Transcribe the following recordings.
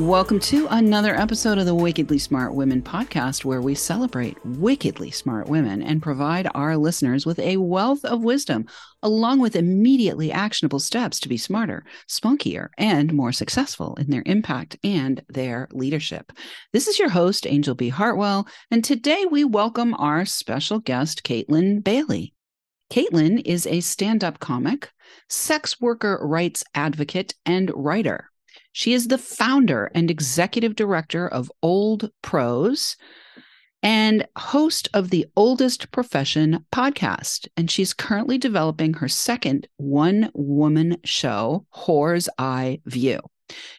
Welcome to another episode of the Wickedly Smart Women podcast, where we celebrate wickedly smart women and provide our listeners with a wealth of wisdom, along with immediately actionable steps to be smarter, spunkier, and more successful in their impact and their leadership. This is your host, Anjel B. Hartwell, and today we welcome our special guest, Kaytlin Bailey. Kaytlin is a stand up comic, sex worker rights advocate, and writer. She is the founder and executive director of Old Pros and host of the Oldest Profession podcast. And she's currently developing her second one woman show, Whore's Eye View.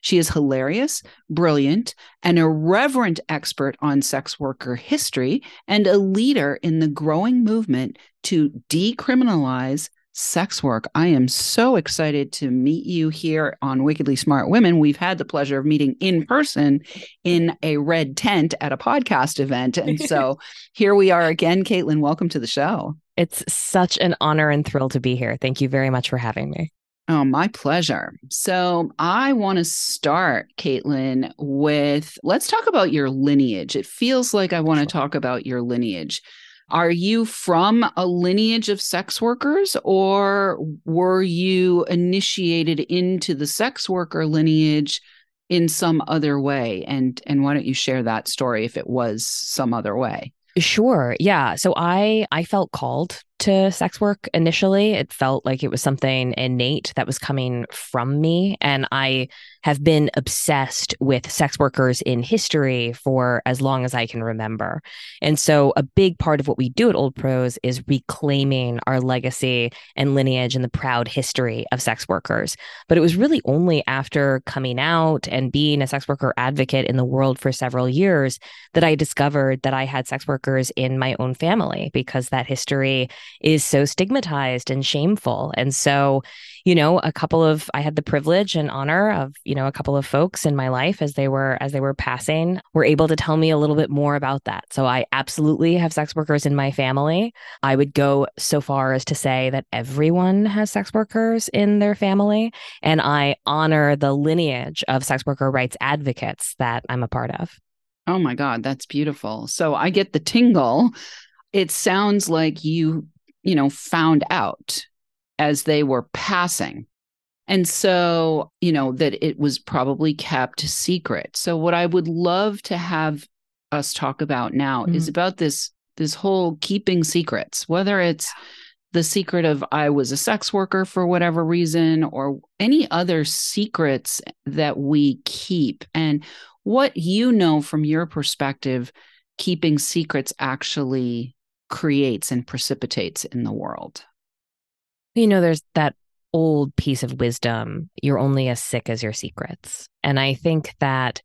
She is hilarious, brilliant, an irreverent expert on sex worker history, and a leader in the growing movement to decriminalize sex work. I am so excited to meet you here on Wickedly Smart Women. We've had the pleasure of meeting in person in a red tent at a podcast event. And so here we are again. Kaytlin, welcome to the show. It's such an honor and thrill to be here. Thank you very much for having me. Oh, my pleasure. So, I want to start, Kaytlin, with let's talk about your lineage. It feels like I want to talk about your lineage. Are you from a lineage of sex workers or were you initiated into the sex worker lineage in some other way? And and why don't you share that story if it was some other way? Sure. Yeah. So I I felt called to sex work initially. It felt like it was something innate that was coming from me. And I have been obsessed with sex workers in history for as long as I can remember. And so, a big part of what we do at Old Pros is reclaiming our legacy and lineage and the proud history of sex workers. But it was really only after coming out and being a sex worker advocate in the world for several years that I discovered that I had sex workers in my own family because that history is so stigmatized and shameful. And so, you know, a couple of I had the privilege and honor of, you know, a couple of folks in my life as they were as they were passing were able to tell me a little bit more about that. So I absolutely have sex workers in my family. I would go so far as to say that everyone has sex workers in their family and I honor the lineage of sex worker rights advocates that I'm a part of. Oh my God, that's beautiful. So I get the tingle. It sounds like you you know, found out as they were passing. And so, you know, that it was probably kept secret. So what I would love to have us talk about now mm-hmm. is about this this whole keeping secrets, whether it's the secret of I was a sex worker for whatever reason or any other secrets that we keep and what you know from your perspective keeping secrets actually creates and precipitates in the world. You know, there's that old piece of wisdom you're only as sick as your secrets. And I think that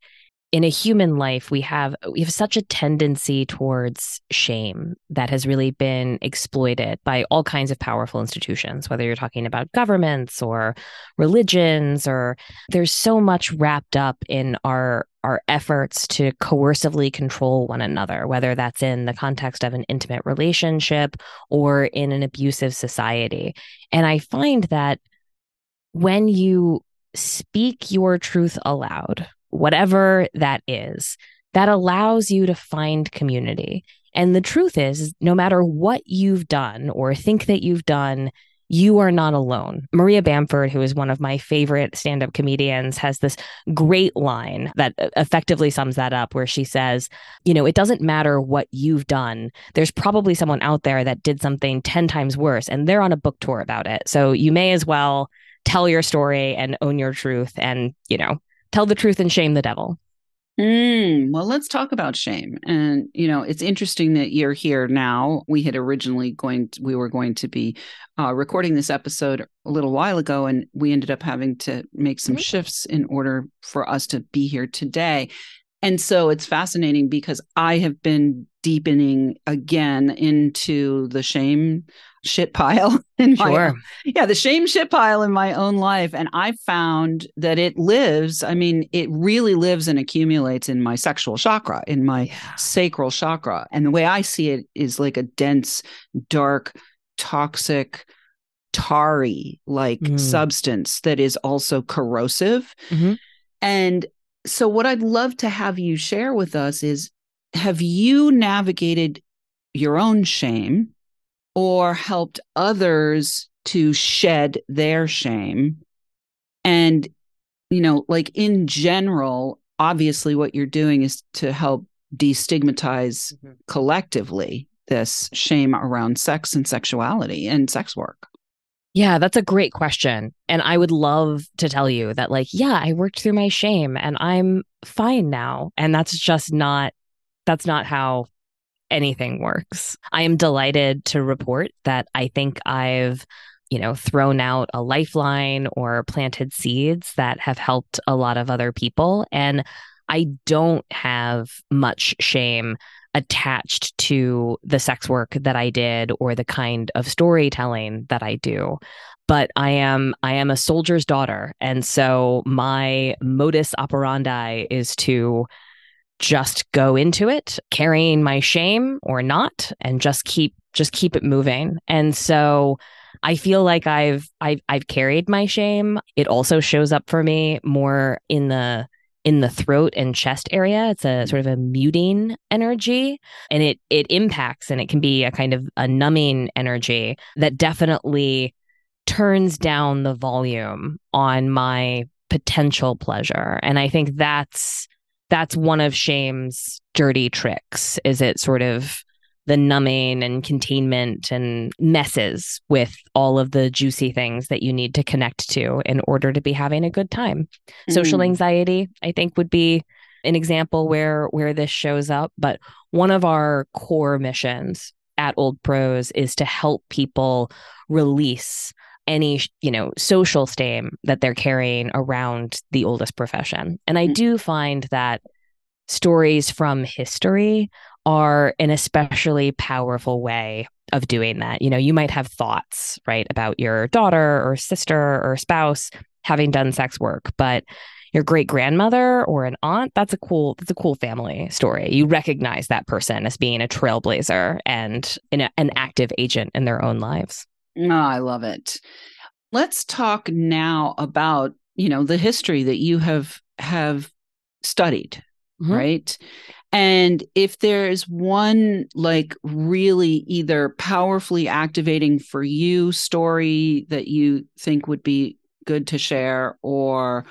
in a human life we have we have such a tendency towards shame that has really been exploited by all kinds of powerful institutions whether you're talking about governments or religions or there's so much wrapped up in our our efforts to coercively control one another whether that's in the context of an intimate relationship or in an abusive society. And i find that when you speak your truth aloud whatever that is, that allows you to find community. And the truth is, no matter what you've done or think that you've done, you are not alone. Maria Bamford, who is one of my favorite stand up comedians, has this great line that effectively sums that up, where she says, You know, it doesn't matter what you've done. There's probably someone out there that did something 10 times worse, and they're on a book tour about it. So you may as well tell your story and own your truth and, you know, tell the truth and shame the devil. Mm, well, let's talk about shame. And you know, it's interesting that you're here now. We had originally going, to, we were going to be uh, recording this episode a little while ago, and we ended up having to make some mm-hmm. shifts in order for us to be here today. And so it's fascinating because I have been deepening again into the shame shit pile in my sure. yeah the shame shit pile in my own life and i found that it lives i mean it really lives and accumulates in my sexual chakra in my yeah. sacral chakra and the way i see it is like a dense dark toxic tarry like mm. substance that is also corrosive mm-hmm. and so what i'd love to have you share with us is have you navigated your own shame or helped others to shed their shame and you know like in general obviously what you're doing is to help destigmatize mm-hmm. collectively this shame around sex and sexuality and sex work yeah, that's a great question. And I would love to tell you that, like, yeah, I worked through my shame and I'm fine now. And that's just not, that's not how anything works. I am delighted to report that I think I've you know, thrown out a lifeline or planted seeds that have helped a lot of other people. And I don't have much shame attached to the sex work that I did or the kind of storytelling that I do. But I am I am a soldier's daughter. And so my modus operandi is to just go into it carrying my shame or not and just keep just keep it moving. And so i feel like i've i've, I've carried my shame. It also shows up for me more in the in the throat and chest area. It's a sort of a muting energy and it it impacts and it can be a kind of a numbing energy that definitely turns down the volume on my potential pleasure. And i think that's that's one of shame's dirty tricks is it sort of the numbing and containment and messes with all of the juicy things that you need to connect to in order to be having a good time. Mm-hmm. Social anxiety, I think, would be an example where where this shows up. But one of our core missions at Old Pros is to help people release any you know social shame that they're carrying around the oldest profession. And i mm-hmm. do find that stories from history are an especially powerful way of doing that. You know you might have thoughts right about your daughter or sister or spouse having done sex work but your great grandmother or an aunt that's a cool that's a cool family story. You recognize that person as being a trailblazer and an, an active agent in their own lives Oh, I love it. Let's talk now about, you know, the history that you have have studied, mm-hmm. right? And if there's one like really either powerfully activating for you story that you think would be good to share or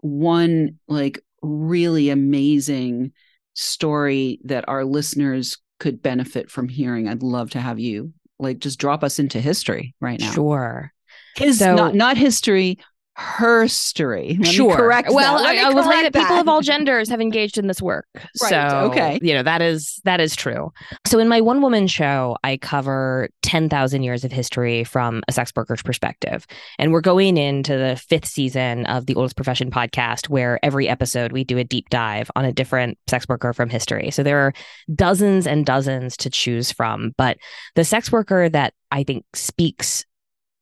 one like really amazing story that our listeners could benefit from hearing, I'd love to have you like just drop us into history right now. Sure. His so, not not history, her story. Let sure. correct. Well, I, I will tell you that people of all genders have engaged in this work. Right. So, okay. You know, that is that is true. So in my one woman show, I cover 10,000 years of history from a sex worker's perspective. And we're going into the fifth season of the Oldest Profession podcast, where every episode we do a deep dive on a different sex worker from history. So there are dozens and dozens to choose from. But the sex worker that I think speaks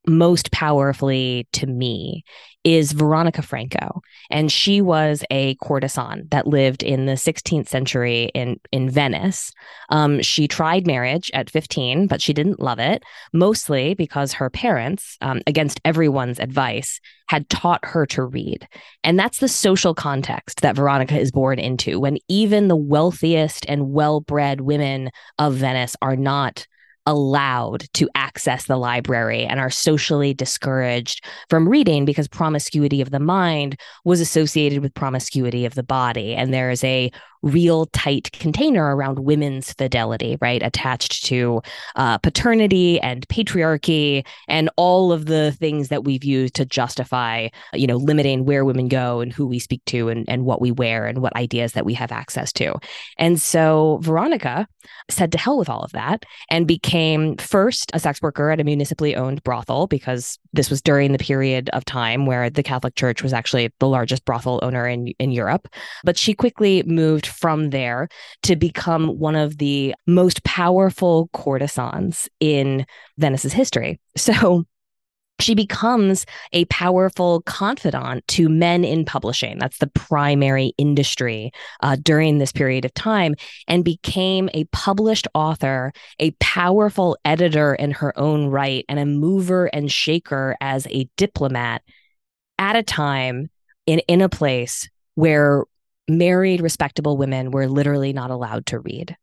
most powerfully to me is Veronica Franco. And she was a courtesan that lived in the 16th century in, in Venice. Um, she tried marriage at 15, but she didn't love it, mostly because her parents, um, against everyone's advice, had taught her to read. And that's the social context that Veronica is born into when even the wealthiest and well bred women of Venice are not allowed to access the library and are socially discouraged from reading because promiscuity of the mind was associated with promiscuity of the body. And there is a real tight container around women's fidelity, right? Attached to uh, paternity and patriarchy and all of the things that we've used to justify, you know, limiting where women go and who we speak to and, and what we wear and what ideas that we have access to. And so Veronica said to hell with all of that and became first a sex worker at a municipally owned brothel because this was during the period of time where the Catholic Church was actually the largest brothel owner in, in Europe. But she quickly moved from there to become one of the most powerful courtesans in Venice's history. So she becomes a powerful confidant to men in publishing. That's the primary industry uh, during this period of time, and became a published author, a powerful editor in her own right, and a mover and shaker as a diplomat at a time in, in a place where married, respectable women were literally not allowed to read.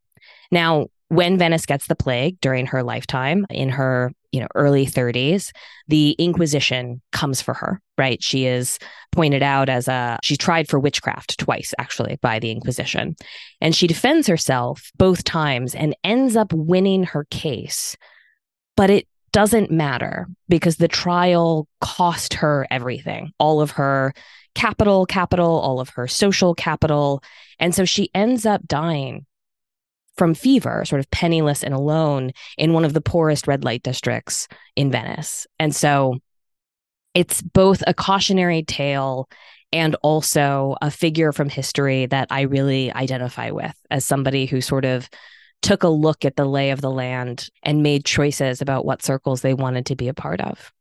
Now, when Venice gets the plague during her lifetime in her you know early 30s the inquisition comes for her right? She is pointed out as a she tried for witchcraft twice actually by the inquisition. And she defends herself both times and ends up winning her case. But it doesn't matter because the trial cost her everything all of her capital capital all of her social capital and so she ends up dying from fever, sort of penniless and alone in one of the poorest red light districts in Venice. And so it's both a cautionary tale and also a figure from history that I really identify with as somebody who sort of took a look at the lay of the land and made choices about what circles they wanted to be a part of.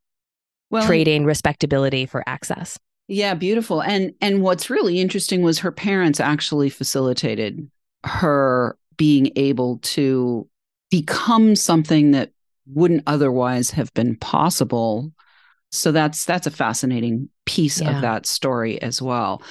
Well, trading respectability for access. Yeah, beautiful. And and what's really interesting was her parents actually facilitated her being able to become something that wouldn't otherwise have been possible so that's that's a fascinating piece yeah. of that story as well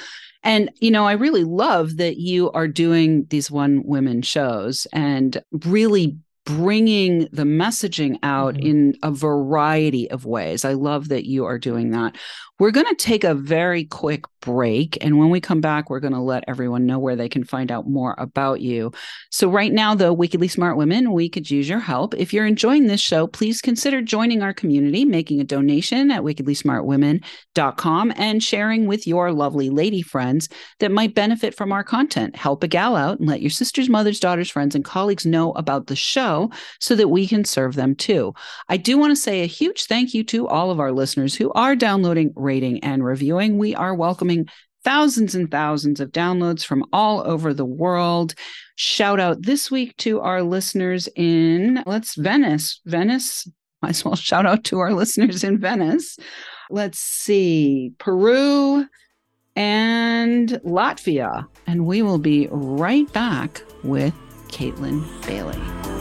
and you know i really love that you are doing these one women shows and really bringing the messaging out mm-hmm. in a variety of ways. I love that you are doing that. We're going to take a very quick break. And when we come back, we're going to let everyone know where they can find out more about you. So, right now, though, Wickedly Smart Women, we could use your help. If you're enjoying this show, please consider joining our community, making a donation at wickedlysmartwomen.com and sharing with your lovely lady friends that might benefit from our content. Help a gal out and let your sisters, mothers, daughters, friends, and colleagues know about the show so that we can serve them too. I do want to say a huge thank you to all of our listeners who are downloading, rating, and reviewing. We are welcoming welcoming thousands and thousands of downloads from all over the world. Shout out this week to our listeners in, let's Venice. Venice, might as well shout out to our listeners in Venice. Let's see, Peru and Latvia. And we will be right back with Kaytlin Bailey.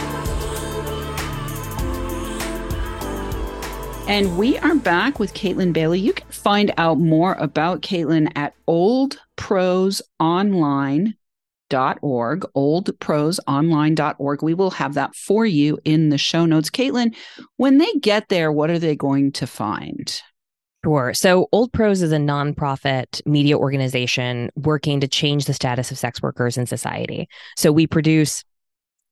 And we are back with Kaytlin Bailey. You can find out more about Kaytlin at oldprosonline.org, oldprosonline.org. We will have that for you in the show notes. Kaytlin, when they get there, what are they going to find? Sure. So, Old Pros is a nonprofit media organization working to change the status of sex workers in society. So, we produce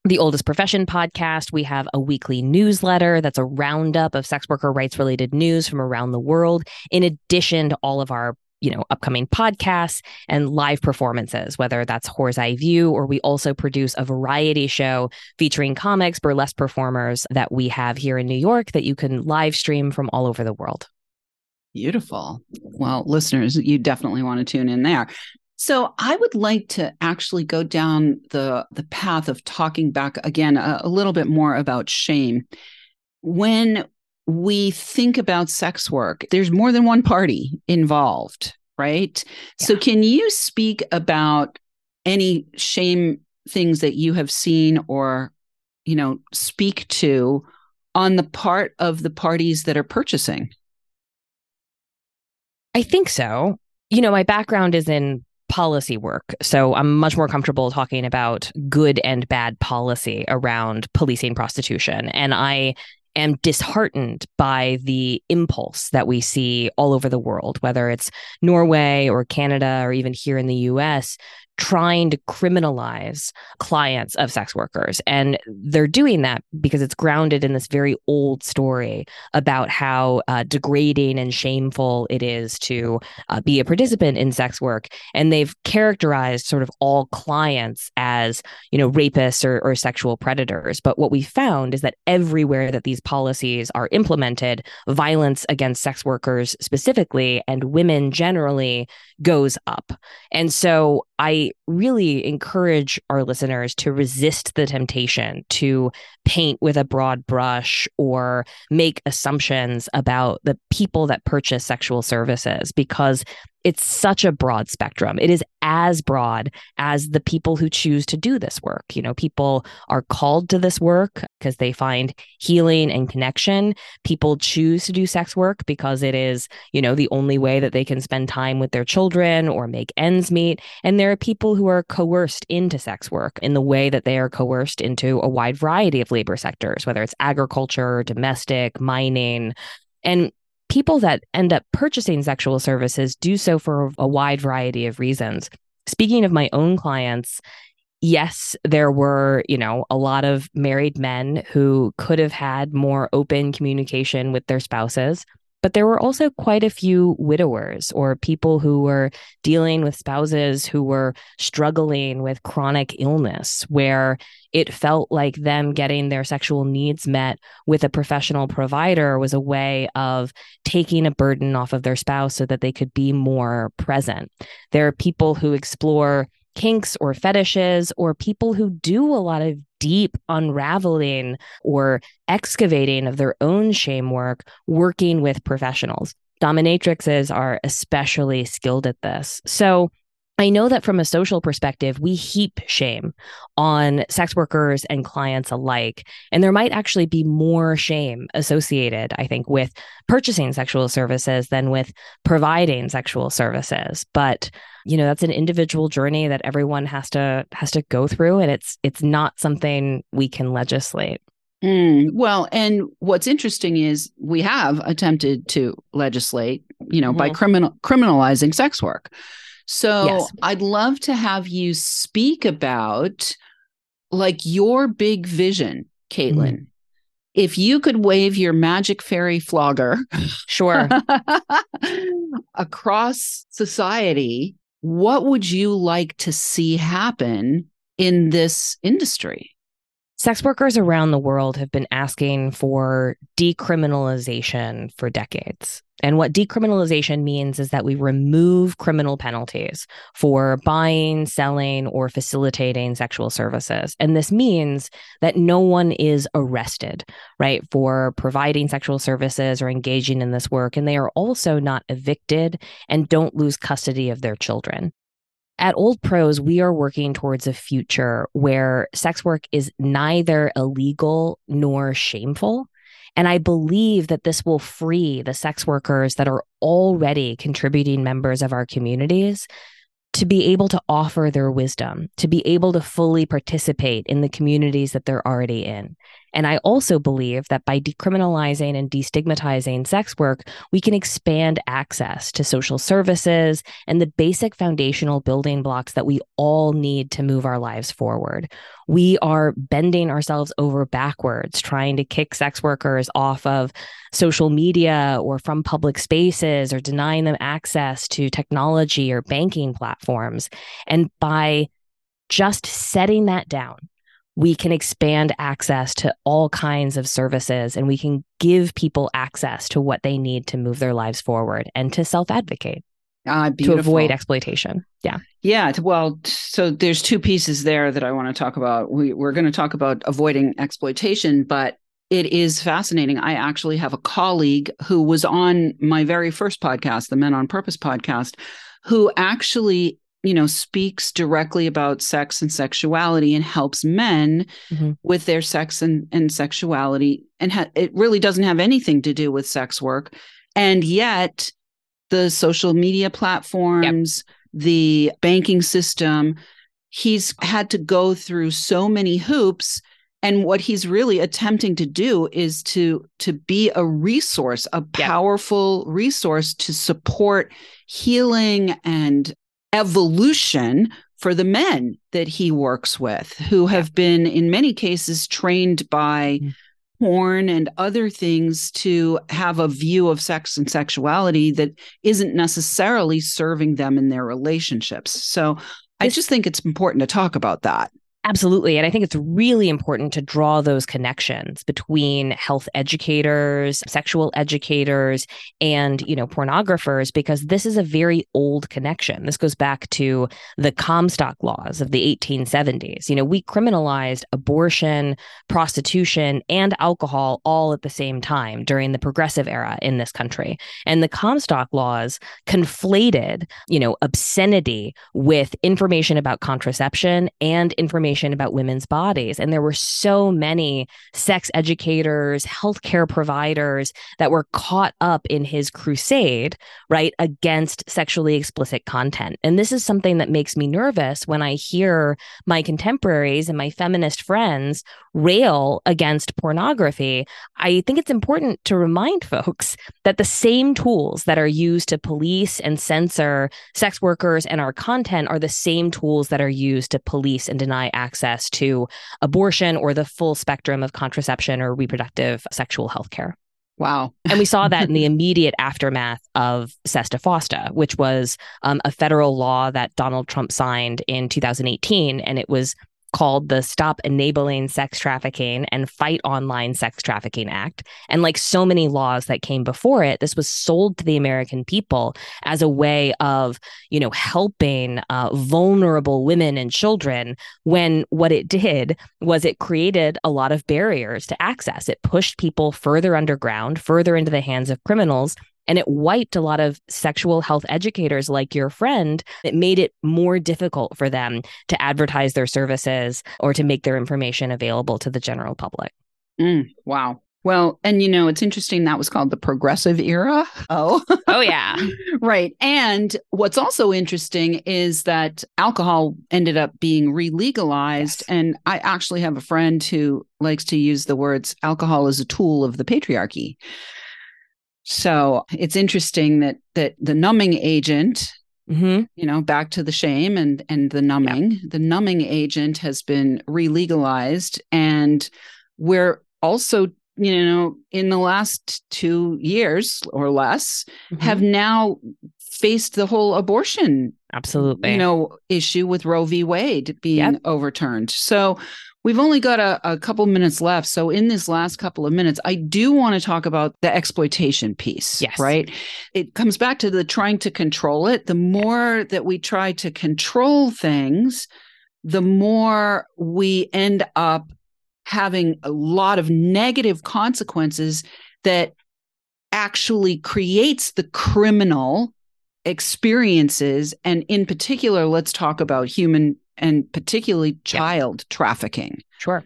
the oldest profession podcast. We have a weekly newsletter that's a roundup of sex worker rights related news from around the world, in addition to all of our you know, upcoming podcasts and live performances, whether that's Whore's Eye View, or we also produce a variety show featuring comics, burlesque performers that we have here in New York that you can live stream from all over the world. Beautiful. Well, listeners, you definitely want to tune in there. So I would like to actually go down the the path of talking back again a, a little bit more about shame. When we think about sex work, there's more than one party involved, right? Yeah. So can you speak about any shame things that you have seen or you know speak to on the part of the parties that are purchasing? I think so. You know, my background is in policy work. So I'm much more comfortable talking about good and bad policy around policing prostitution. And I am disheartened by the impulse that we see all over the world, whether it's Norway or Canada or even here in the US, trying to criminalize clients of sex workers. And they're doing that because it's grounded in this very old story about how uh, degrading and shameful it is to uh, be a participant in sex work. And they've characterized sort of all clients as, you know, rapists or, or sexual predators. But what we found is that everywhere that these policies are implemented, violence against sex workers specifically and women generally goes up. And so I really encourage our listeners to resist the temptation to paint with a broad brush or make assumptions about the people that purchase sexual services because it's such a broad spectrum. It is as broad as the people who choose to do this work. You know, people are called to this work because they find healing and connection. People choose to do sex work because it is, you know, the only way that they can spend time with their children or make ends meet. And there are people who are coerced into sex work in the way that they are coerced into a wide variety of labor sectors, whether it's agriculture, domestic, mining. And people that end up purchasing sexual services do so for a wide variety of reasons. Speaking of my own clients, yes, there were, you know, a lot of married men who could have had more open communication with their spouses. But there were also quite a few widowers or people who were dealing with spouses who were struggling with chronic illness, where it felt like them getting their sexual needs met with a professional provider was a way of taking a burden off of their spouse so that they could be more present. There are people who explore kinks or fetishes or people who do a lot of deep unraveling or excavating of their own shame work working with professionals. Dominatrixes are especially skilled at this. So I know that from a social perspective, we heap shame on sex workers and clients alike. And there might actually be more shame associated, I think, with purchasing sexual services than with providing sexual services. But, you know, that's an individual journey that everyone has to has to go through. And it's it's not something we can legislate. Mm, well, and what's interesting is we have attempted to legislate, you know, mm-hmm. by criminal criminalizing sex work. So yes. I'd love to have you speak about like your big vision, Kaytlin. Mm. If you could wave your magic fairy flogger, sure, across society, what would you like to see happen in this industry? Sex workers around the world have been asking for decriminalization for decades. And what decriminalization means is that we remove criminal penalties for buying, selling, or facilitating sexual services. And this means that no one is arrested, right, for providing sexual services or engaging in this work. And they are also not evicted and don't lose custody of their children. At Old Pros, we are working towards a future where sex work is neither illegal nor shameful and I believe that this will free the sex workers that are already contributing members of our communities to be able to offer their wisdom, to be able to fully participate in the communities that they're already in. And I also believe that by decriminalizing and destigmatizing sex work, we can expand access to social services and the basic foundational building blocks that we all need to move our lives forward. We are bending ourselves over backwards, trying to kick sex workers off of social media or from public spaces or denying them access to technology or banking platforms. And by just setting that down, we can expand access to all kinds of services and we can give people access to what they need to move their lives forward and to self advocate. Uh, to avoid exploitation. Yeah. Yeah. Well, so there's two pieces there that I want to talk about. We, we're going to talk about avoiding exploitation, but it is fascinating. I actually have a colleague who was on my very first podcast, the Men on Purpose podcast, who actually you know speaks directly about sex and sexuality and helps men mm-hmm. with their sex and, and sexuality and ha- it really doesn't have anything to do with sex work and yet the social media platforms yep. the banking system he's had to go through so many hoops and what he's really attempting to do is to to be a resource a powerful yep. resource to support healing and evolution for the men that he works with who have been in many cases trained by mm. porn and other things to have a view of sex and sexuality that isn't necessarily serving them in their relationships. So i just think it's important to talk about that Absolutely. And I think it's really important to draw those connections between health educators, sexual educators, and, you know, pornographers, because this is a very old connection. This goes back to the Comstock laws of the 1870s. You know, we criminalized abortion, prostitution, and alcohol all at the same time during the progressive era in this country. And the Comstock laws conflated, you know, obscenity with information about contraception and information information about women's bodies. And there were so many sex educators, healthcare providers that were caught up in his crusade, right, against sexually explicit content. And this is something that makes me nervous when I hear my contemporaries and my feminist friends rail against pornography. I think it's important to remind folks that the same tools that are used to police and censor sex workers and our content are the same tools that are used to police and deny access to abortion or the full spectrum of contraception or reproductive sexual health care. Wow. and we saw that in the immediate aftermath of SESTA FOSTA, which was um, a federal law that Donald Trump signed in 2018. And it was called the Stop Enabling Sex Trafficking and Fight Online Sex Trafficking Act. And like so many laws that came before it, this was sold to the American people as a way of, you know, helping uh, vulnerable women and children when what it did was it created a lot of barriers to access. It pushed people further underground, further into the hands of criminals and it wiped a lot of sexual health educators like your friend. It made it more difficult for them to advertise their services or to make their information available to the general public. Mm, wow. Well, and you know, it's interesting that was called the progressive era. Oh. oh yeah. right. And what's also interesting is that alcohol ended up being re-legalized yes. and I actually have a friend who likes to use the words alcohol is a tool of the patriarchy. So it's interesting that that the numbing agent, mm-hmm. you know, back to the shame and and the numbing, yeah. the numbing agent has been re-legalized, and we're also you know in the last two years or less mm-hmm. have now faced the whole abortion absolutely you know issue with roe v wade being yep. overturned so We've only got a, a couple minutes left. So, in this last couple of minutes, I do want to talk about the exploitation piece. Yes. Right. It comes back to the trying to control it. The more that we try to control things, the more we end up having a lot of negative consequences that actually creates the criminal experiences. And in particular, let's talk about human and particularly child yeah. trafficking. Sure.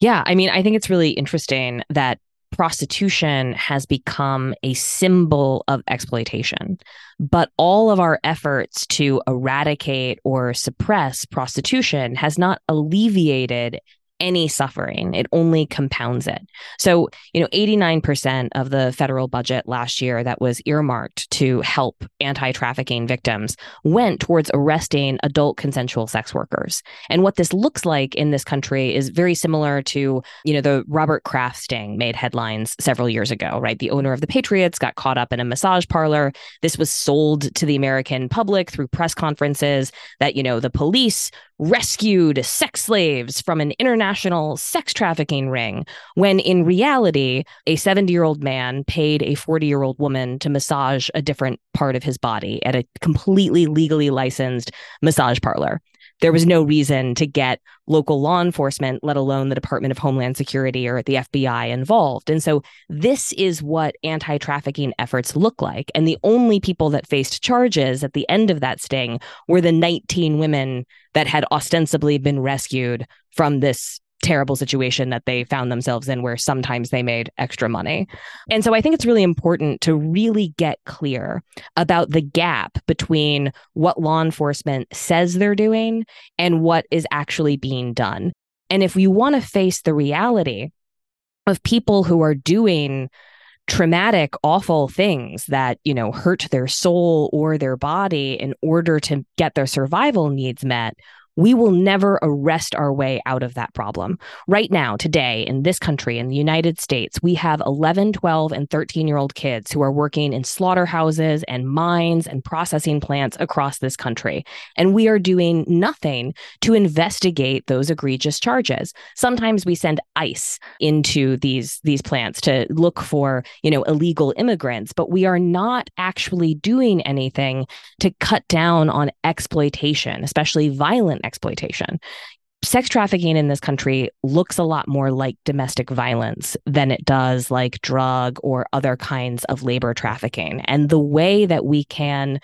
Yeah. I mean, I think it's really interesting that prostitution has become a symbol of exploitation. But all of our efforts to eradicate or suppress prostitution has not alleviated any suffering. It only compounds it. So, you know, 89% of the federal budget last year that was earmarked to help anti trafficking victims went towards arresting adult consensual sex workers. And what this looks like in this country is very similar to, you know, the Robert Kraft sting made headlines several years ago, right? The owner of the Patriots got caught up in a massage parlor. This was sold to the American public through press conferences that, you know, the police rescued sex slaves from an international sex trafficking ring, when in reality, a 70 year old man paid a 40 year old woman to massage a different part of his body at a completely legally licensed massage parlor there was no reason to get local law enforcement, let alone the Department of Homeland Security or the FBI involved. And so this is what anti trafficking efforts look like. And the only people that faced charges at the end of that sting were the 19 women that had ostensibly been rescued from this terrible situation that they found themselves in where sometimes they made extra money. And so I think it's really important to really get clear about the gap between what law enforcement says they're doing and what is actually being done. And if you want to face the reality of people who are doing traumatic awful things that you know hurt their soul or their body in order to get their survival needs met we will never arrest our way out of that problem. Right now, today, in this country, in the United States, we have 11, 12, and 13 year old kids who are working in slaughterhouses and mines and processing plants across this country. And we are doing nothing to investigate those egregious charges. Sometimes we send ICE into these, these plants to look for, you know, illegal immigrants, but we are not actually doing anything to cut down on exploitation, especially violent exploitation. Sex trafficking in this country looks a lot more like domestic violence than it does like drug or other kinds of labor trafficking. And the way that we can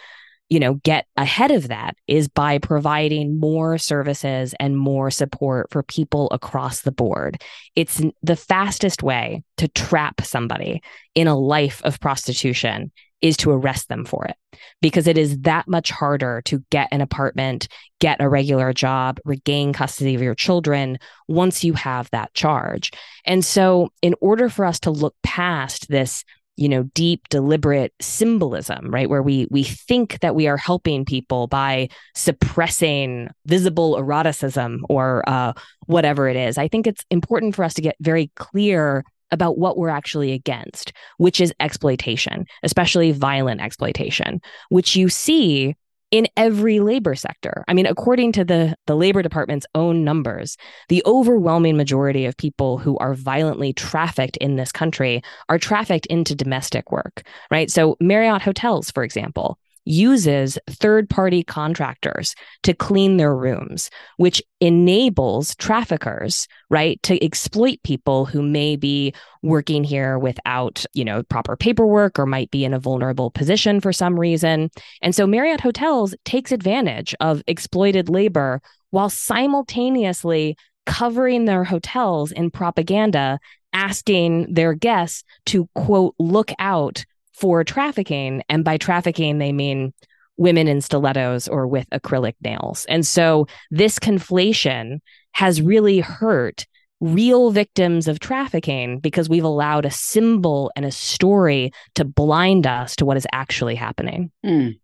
you know get ahead of that is by providing more services and more support for people across the board it's the fastest way to trap somebody in a life of prostitution is to arrest them for it because it is that much harder to get an apartment, get a regular job, regain custody of your children once you have that charge. And so, in order for us to look past this, you know, deep, deliberate symbolism, right, where we we think that we are helping people by suppressing visible eroticism or uh, whatever it is, I think it's important for us to get very clear about what we're actually against, which is exploitation, especially violent exploitation, which you see in every labor sector. I mean, according to the, the Labor Department's own numbers, the overwhelming majority of people who are violently trafficked in this country are trafficked into domestic work, right? So, Marriott Hotels, for example, uses third party contractors to clean their rooms, which enables traffickers, right, to exploit people who may be working here without, you know, proper paperwork or might be in a vulnerable position for some reason. And so Marriott Hotels takes advantage of exploited labor while simultaneously covering their hotels in propaganda asking their guests to quote look out for trafficking. And by trafficking, they mean women in stilettos or with acrylic nails. And so this conflation has really hurt real victims of trafficking because we've allowed a symbol and a story to blind us to what is actually happening. Mm.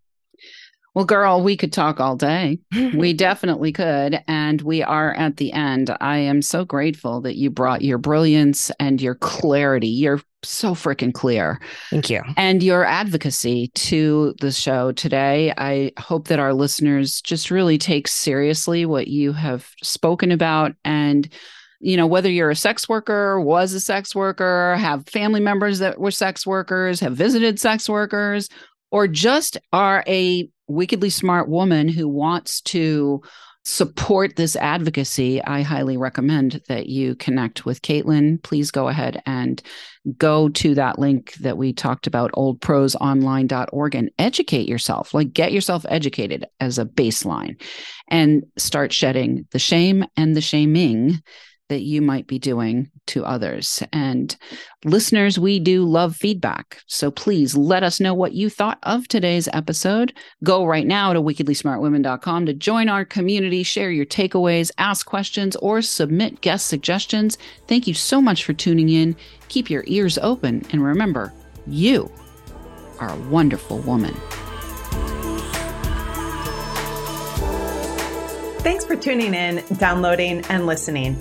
Well, girl, we could talk all day. we definitely could. And we are at the end. I am so grateful that you brought your brilliance and your clarity. You're so freaking clear. Thank you. And your advocacy to the show today. I hope that our listeners just really take seriously what you have spoken about and you know whether you're a sex worker was a sex worker have family members that were sex workers have visited sex workers or just are a wickedly smart woman who wants to support this advocacy, I highly recommend that you connect with Kaytlin. Please go ahead and go to that link that we talked about, oldprosonline.org, and educate yourself. Like, get yourself educated as a baseline and start shedding the shame and the shaming that you might be doing to others. And listeners, we do love feedback. So please let us know what you thought of today's episode. Go right now to wickedlysmartwomen.com to join our community, share your takeaways, ask questions, or submit guest suggestions. Thank you so much for tuning in. Keep your ears open and remember, you are a wonderful woman. Thanks for tuning in, downloading, and listening.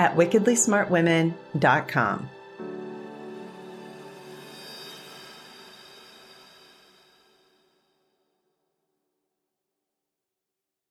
at wickedlysmartwomen.com.